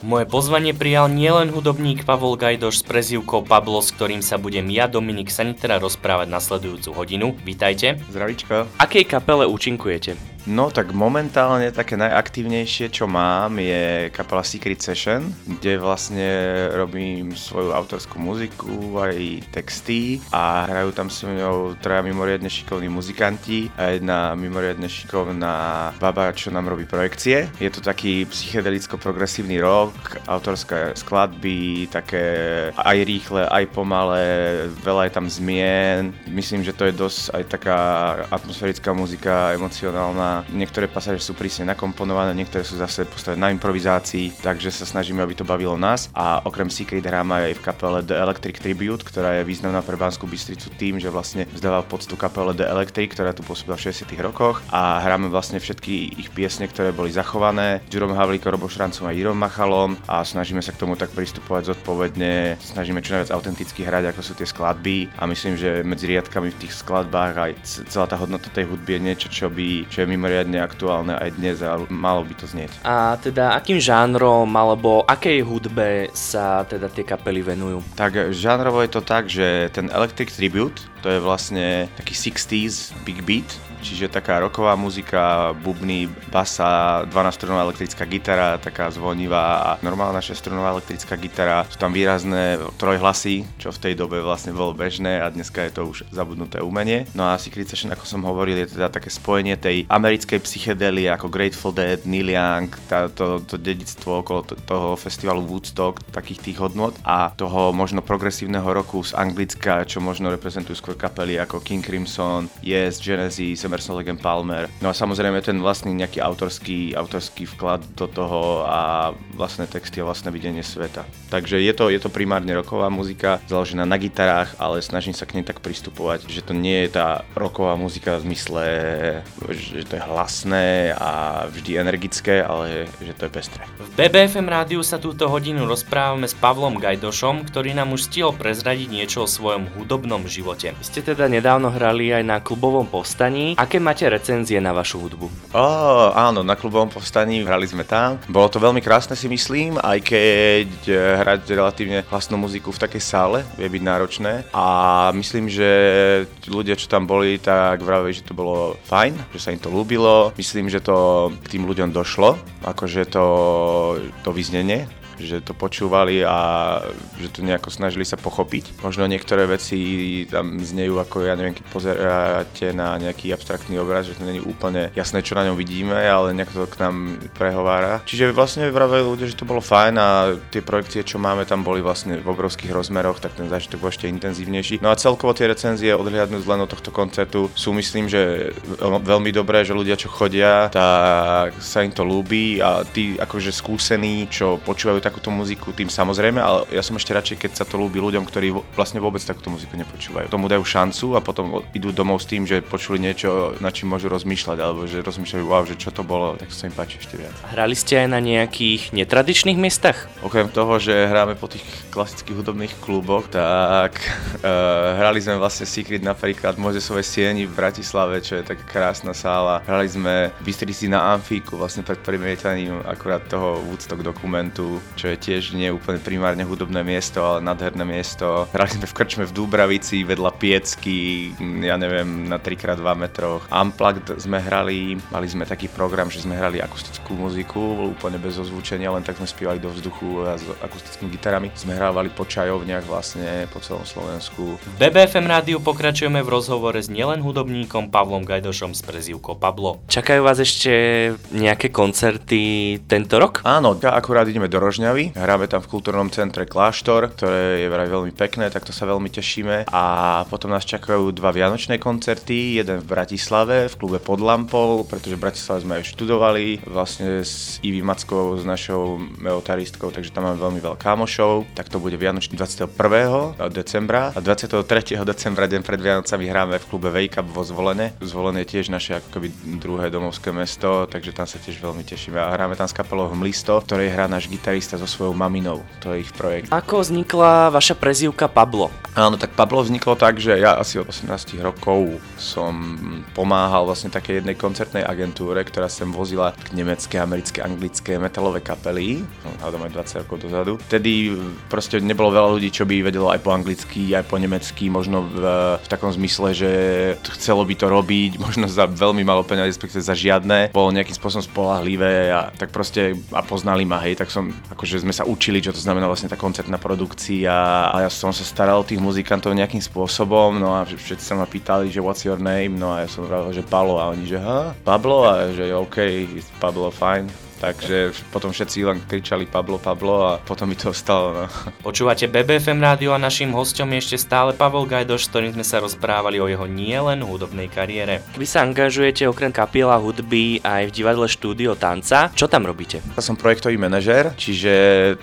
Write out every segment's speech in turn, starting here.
Moje pozvanie prijal nielen hudobník Pavol Gajdoš s prezivkou Pablo, s ktorým sa budem ja, Dominik Sanitera, rozprávať nasledujúcu hodinu. Vítajte. Zdravíčko. Akej kapele účinkujete? No tak momentálne také najaktívnejšie, čo mám, je kapela Secret Session, kde vlastne robím svoju autorskú muziku, aj texty a hrajú tam so mnou traja mimoriadne šikovní muzikanti a jedna mimoriadne šikovná baba, čo nám robí projekcie. Je to taký psychedelicko-progresívny rock, autorské skladby, také aj rýchle, aj pomalé, veľa je tam zmien. Myslím, že to je dosť aj taká atmosférická muzika, emocionálna niektoré pasáže sú prísne nakomponované, niektoré sú zase postavené na improvizácii, takže sa snažíme, aby to bavilo nás. A okrem Secret hráme aj v kapele The Electric Tribute, ktorá je významná pre Banskú Bystricu tým, že vlastne vzdával poctu kapele The Electric, ktorá tu pôsobila v 60 rokoch a hráme vlastne všetky ich piesne, ktoré boli zachované. Ďurom Havlíko, Robo Šrancom a Jirom Machalom a snažíme sa k tomu tak pristupovať zodpovedne, snažíme čo najviac autenticky hrať, ako sú tie skladby a myslím, že medzi riadkami v tých skladbách aj celá tá hodnota tej hudby je niečo, čo, by, čo je mimoriadne aktuálne aj dnes a malo by to znieť. A teda akým žánrom alebo akej hudbe sa teda tie kapely venujú? Tak žánrovo je to tak, že ten Electric Tribute, to je vlastne taký 60s big beat, čiže taká roková muzika, bubny, basa, 12-strunová elektrická gitara, taká zvonivá a normálna 6-strunová elektrická gitara. Sú tam výrazné trojhlasy, čo v tej dobe vlastne bolo bežné a dneska je to už zabudnuté umenie. No a Secret Session, ako som hovoril, je teda také spojenie tej americkej psychedelie ako Grateful Dead, Neil Young, tá, to, to dedictvo okolo to, toho festivalu Woodstock, takých tých hodnot a toho možno progresívneho roku z Anglicka, čo možno reprezentujú skôr kapely ako King Crimson, Yes, Genesis, Emerson Legend Palmer. No a samozrejme ten vlastný nejaký autorský, autorský vklad do toho a vlastné texty a vlastné videnie sveta. Takže je to, je to primárne roková muzika, založená na gitarách, ale snažím sa k nej tak pristupovať, že to nie je tá roková muzika v zmysle, že to je hlasné a vždy energické, ale že to je pestré. V BBFM rádiu sa túto hodinu rozprávame s Pavlom Gajdošom, ktorý nám už stihol prezradiť niečo o svojom hudobnom živote. Vy ste teda nedávno hrali aj na klubovom povstaní Aké máte recenzie na vašu hudbu? Oh, áno, na klubovom povstaní hrali sme tam. Bolo to veľmi krásne si myslím, aj keď eh, hrať relatívne hlasnú muziku v takej sále vie byť náročné. A myslím, že ľudia, čo tam boli, tak vravili, že to bolo fajn, že sa im to ľúbilo. Myslím, že to k tým ľuďom došlo, akože to, to vyznenie že to počúvali a že to nejako snažili sa pochopiť. Možno niektoré veci tam znejú ako, ja neviem, keď pozeráte na nejaký abstraktný obraz, že to není úplne jasné, čo na ňom vidíme, ale nejako to k nám prehovára. Čiže vlastne vraveli ľudia, že to bolo fajn a tie projekcie, čo máme tam boli vlastne v obrovských rozmeroch, tak ten zážitok bol ešte intenzívnejší. No a celkovo tie recenzie odhliadnúť len od tohto koncertu sú myslím, že veľmi dobré, že ľudia, čo chodia, tak sa im to ľúbi a tí akože skúsení, čo počúvajú takúto muziku, tým samozrejme, ale ja som ešte radšej, keď sa to ľúbi ľuďom, ktorí vlastne vôbec takúto muziku nepočúvajú. Tomu dajú šancu a potom idú domov s tým, že počuli niečo, na čím môžu rozmýšľať, alebo že rozmýšľajú, wow, že čo to bolo, tak sa im páči ešte viac. Hrali ste aj na nejakých netradičných miestach? Okrem toho, že hráme po tých klasických hudobných kluboch, tak uh, hrali sme vlastne Secret napríklad v Mozesovej sieni v Bratislave, čo je taká krásna sála. Hrali sme v Bystrici na Amfíku, vlastne pred premietaním akurát toho Woodstock dokumentu, čo je tiež nie úplne primárne hudobné miesto, ale nádherné miesto. Hrali sme v krčme v Dúbravici, vedľa Piecky, ja neviem, na 3x2 metroch. Unplugged sme hrali, mali sme taký program, že sme hrali akustickú muziku, úplne bez ozvučenia, len tak sme spievali do vzduchu a s akustickými gitarami. Sme hrávali po čajovniach vlastne po celom Slovensku. V BBFM rádiu pokračujeme v rozhovore s nielen hudobníkom Pavlom Gajdošom z prezivkou Pablo. Čakajú vás ešte nejaké koncerty tento rok? Áno, akurát ideme do Rožňa Trnavy. Hráme tam v kultúrnom centre Kláštor, ktoré je vraj veľmi pekné, tak to sa veľmi tešíme. A potom nás čakajú dva vianočné koncerty, jeden v Bratislave, v klube Pod lampou, pretože v Bratislave sme aj študovali, vlastne s Ivy Mackou, s našou meotaristkou, takže tam máme veľmi veľa kámošov. Tak to bude vianočný 21. decembra a 23. decembra, deň pred Vianocami, hráme v klube Wake Up vo Zvolene. Zvolene je tiež naše ako druhé domovské mesto, takže tam sa tiež veľmi tešíme a hráme tam s kapelou Hmlisto, ktorej hrá náš gitarista gitarista so svojou maminou, to je ich projekt. Ako vznikla vaša prezývka Pablo? Áno, tak Pablo vzniklo tak, že ja asi od 18 rokov som pomáhal vlastne také jednej koncertnej agentúre, ktorá sem vozila nemecké, americké, anglické metalové kapely, hádam aj 20 rokov dozadu. Vtedy proste nebolo veľa ľudí, čo by vedelo aj po anglicky, aj po nemecky, možno v, v takom zmysle, že chcelo by to robiť, možno za veľmi malo peniazy, respektíve za žiadne, bolo nejakým spôsobom spolahlivé a tak proste a poznali ma, hej, tak som, akože sme sa učili, čo to znamená vlastne tá koncertná produkcia a ja som sa staral o tých muzikantov nejakým spôsobom, no a všetci sa ma pýtali, že what's your name, no a ja som hovoril, že Pablo a oni, že ha, Pablo a že OK, Pablo, fine. Takže potom všetci len kričali Pablo, Pablo a potom mi to ostalo. No. Počúvate BBFM rádio a našim hostom je ešte stále Pavel Gajdoš, s ktorým sme sa rozprávali o jeho nielen hudobnej kariére. Vy sa angažujete okrem kapiela hudby aj v divadle štúdio tanca. Čo tam robíte? Ja som projektový manažér, čiže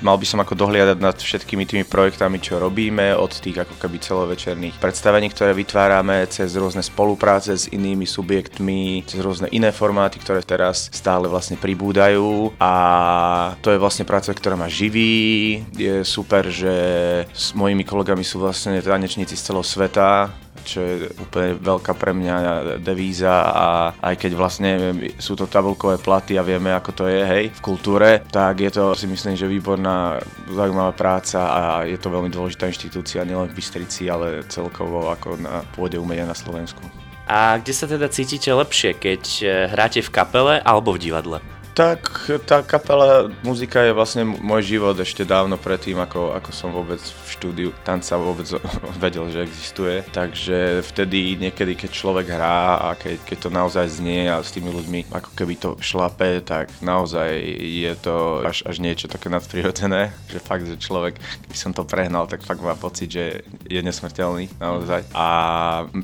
mal by som ako dohliadať nad všetkými tými projektami, čo robíme, od tých ako keby celovečerných predstavení, ktoré vytvárame, cez rôzne spolupráce s inými subjektmi, cez rôzne iné formáty, ktoré teraz stále vlastne pribúdajú a to je vlastne práca, ktorá ma živí. Je super, že s mojimi kolegami sú vlastne tanečníci z celého sveta, čo je úplne veľká pre mňa devíza a aj keď vlastne sú to tabulkové platy a vieme ako to je, hej, v kultúre, tak je to si myslím, že výborná, zaujímavá práca a je to veľmi dôležitá inštitúcia nielen v Bystrici, ale celkovo ako na pôde umenia na Slovensku. A kde sa teda cítite lepšie, keď hráte v kapele alebo v divadle? Tak tá kapela, muzika je vlastne môj život ešte dávno predtým, ako, ako som vôbec v štúdiu tanca vôbec vedel, že existuje. Takže vtedy niekedy, keď človek hrá a keď, keď to naozaj znie a s tými ľuďmi ako keby to šlape, tak naozaj je to až, až niečo také nadprirodzené, že fakt, že človek, keby som to prehnal, tak fakt má pocit, že je nesmrteľný naozaj. A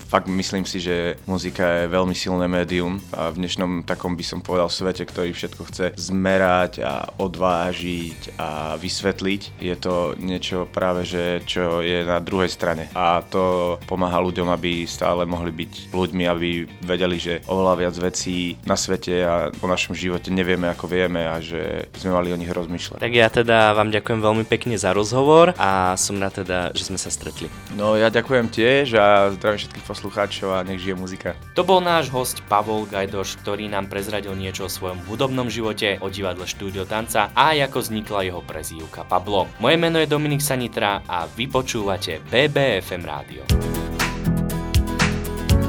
fakt myslím si, že muzika je veľmi silné médium a v dnešnom takom by som povedal svete, ktorý všetko všetko chce zmerať a odvážiť a vysvetliť. Je to niečo práve, že čo je na druhej strane. A to pomáha ľuďom, aby stále mohli byť ľuďmi, aby vedeli, že oveľa viac vecí na svete a o našom živote nevieme, ako vieme a že sme mali o nich rozmýšľať. Tak ja teda vám ďakujem veľmi pekne za rozhovor a som na teda, že sme sa stretli. No ja ďakujem tiež a zdravím všetkých poslucháčov a nech žije muzika. To bol náš host Pavol Gajdoš, ktorý nám prezradil niečo o svojom hudobnom živote, o divadle štúdio tanca a aj ako vznikla jeho prezývka Pablo. Moje meno je Dominik Sanitra a vy počúvate BBFM rádio.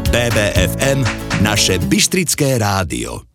BBFM, naše Bystrické rádio.